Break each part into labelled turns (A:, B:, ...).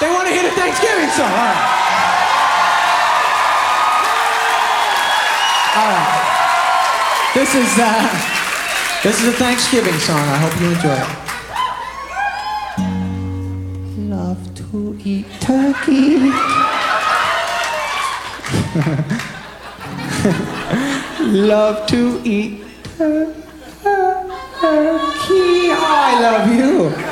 A: They want to hear the Thanksgiving song. All right. All right. This is uh, this is a Thanksgiving song. I hope you enjoy it. Love to eat turkey. Love to eat turkey. I love you.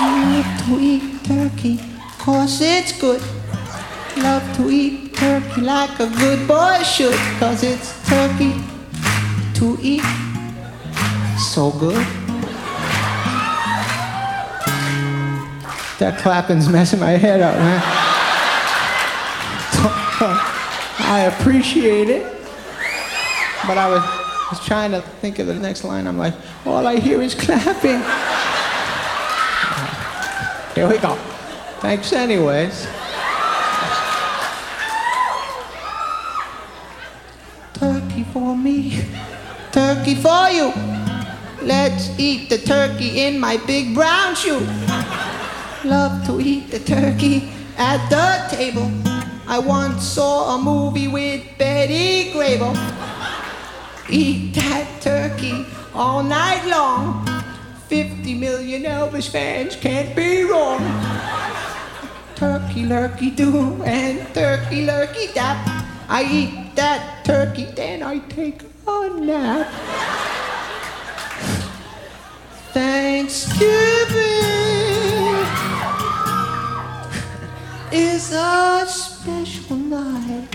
A: Love to eat turkey, cause it's good. Love to eat turkey like a good boy should, cause it's turkey to eat. So good. That clapping's messing my head up, man. I appreciate it. But I was, was trying to think of the next line. I'm like, all I hear is clapping. Here we go. Thanks, anyways. Turkey for me, turkey for you. Let's eat the turkey in my big brown shoe. Love to eat the turkey at the table. I once saw a movie with Betty Grable. Eat that turkey all night long. 50 million Elvis fans can't be wrong. Turkey lurkey do and turkey lurkey dap. I eat that turkey, then I take a nap. Thanksgiving is a special night.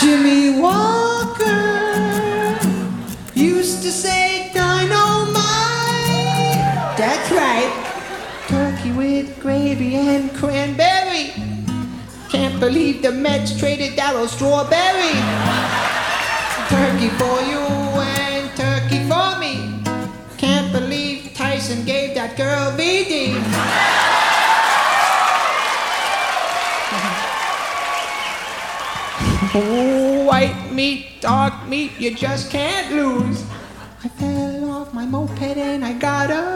A: Jimmie Walker used to say gravy and cranberry. Can't believe the Mets traded Darryl Strawberry. Turkey for you and turkey for me. Can't believe Tyson gave that girl VD. Oh, white meat, dark meat, you just can't lose. I fell off my moped and I got a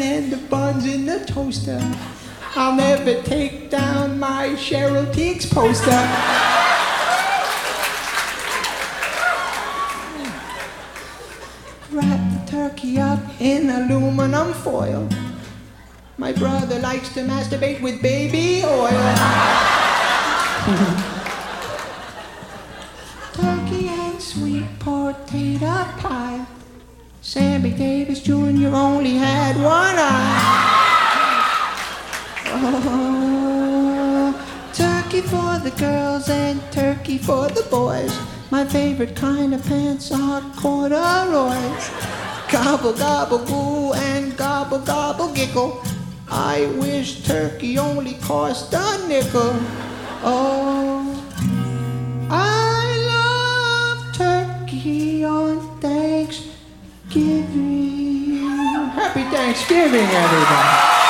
A: and the buns in the toaster. I'll never take down my Cheryl Tiegs poster. Wrap the turkey up in aluminum foil. My brother likes to masturbate with baby oil. turkey and sweet potato pie. Sammy Davis Jr. only had one eye. Oh, turkey for the girls and turkey for the boys. My favorite kind of pants are corduroys. Gobble, gobble, goo, and gobble, gobble, giggle. I wish turkey only cost a nickel. Oh, I love turkey on Thanksgiving. Happy Thanksgiving, everybody.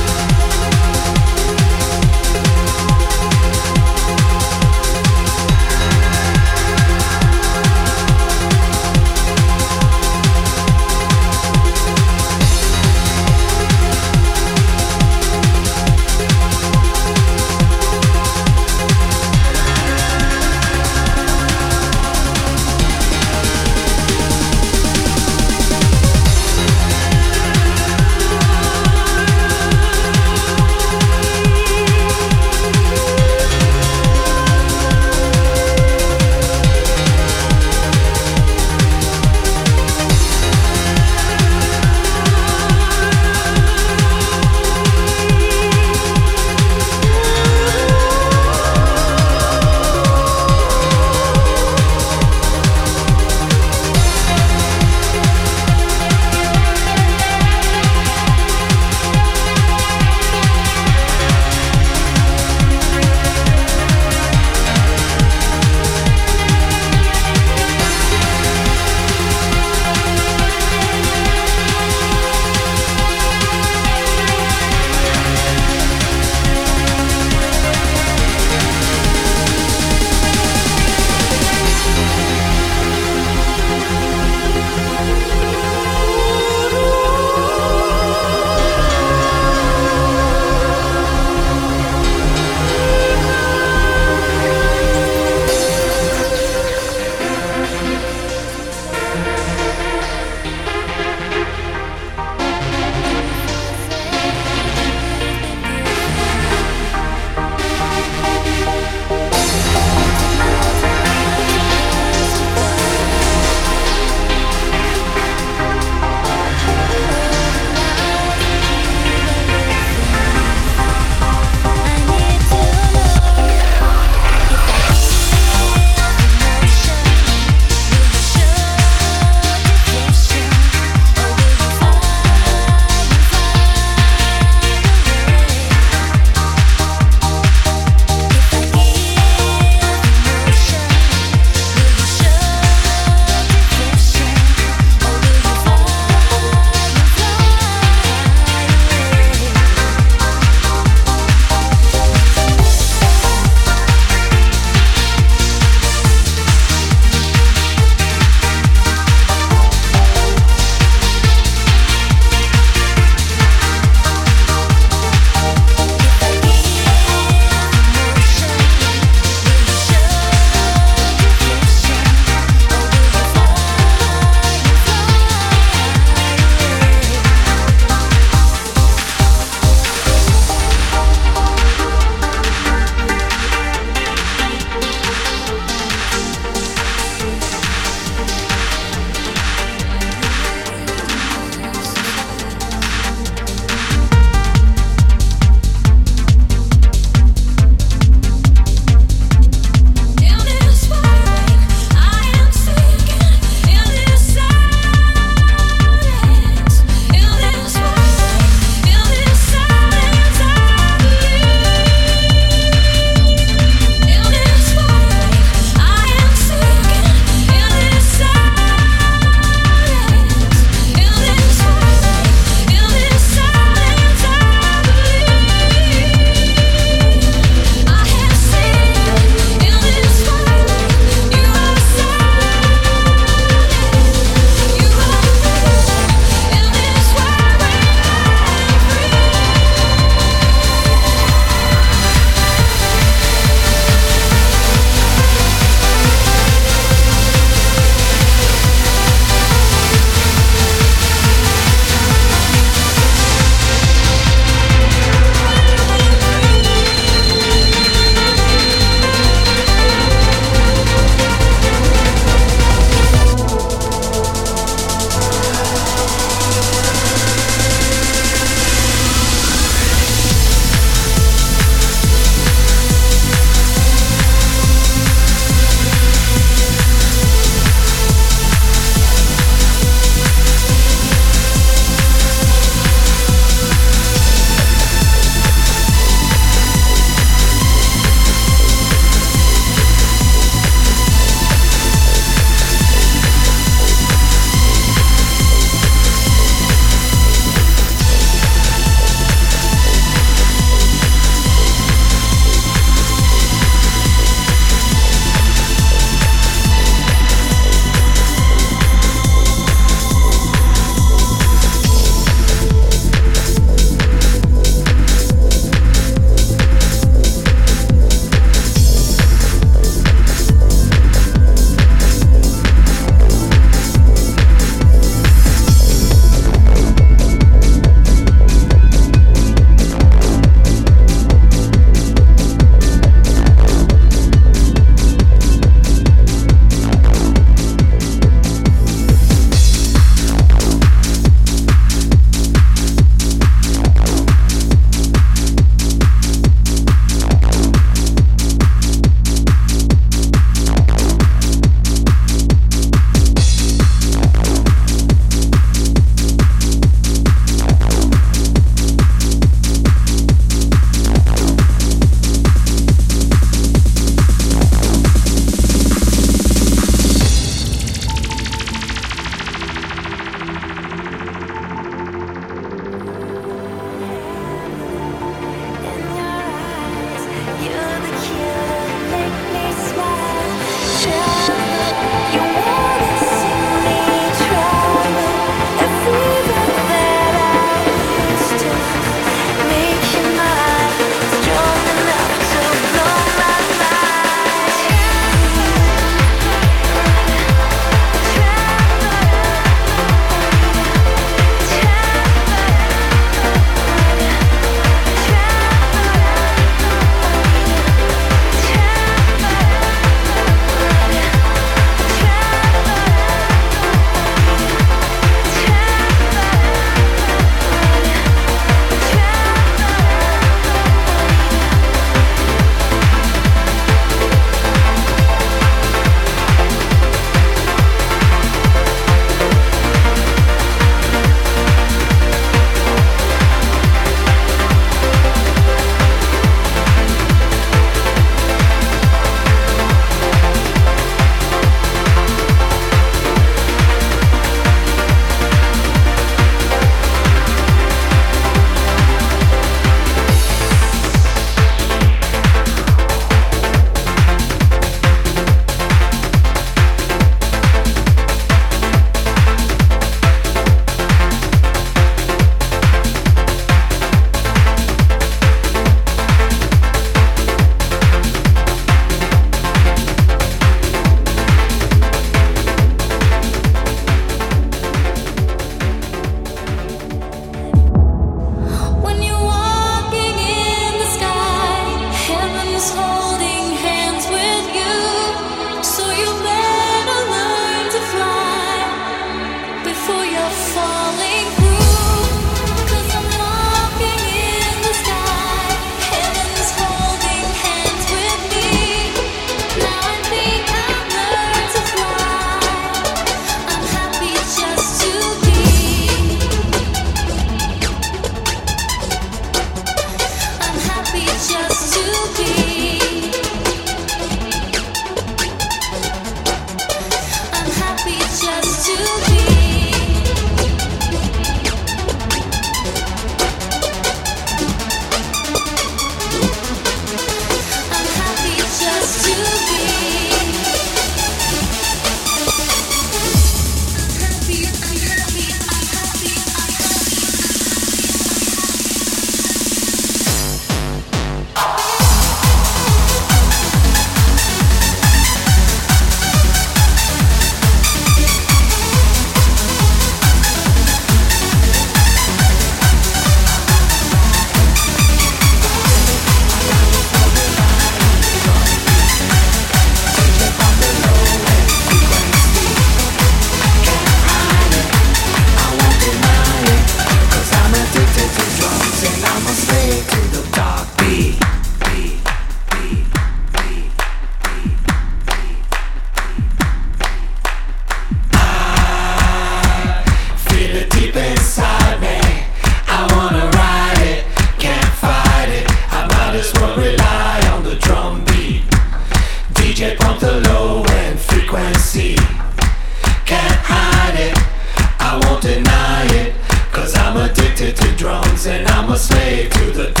B: slave to the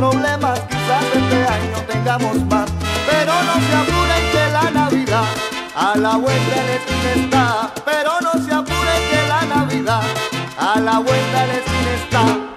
C: problemas, quizás este año tengamos más. Pero no se apuren que la Navidad a la vuelta de la esquina está. Pero no se apuren que la Navidad a la vuelta de la esquina está.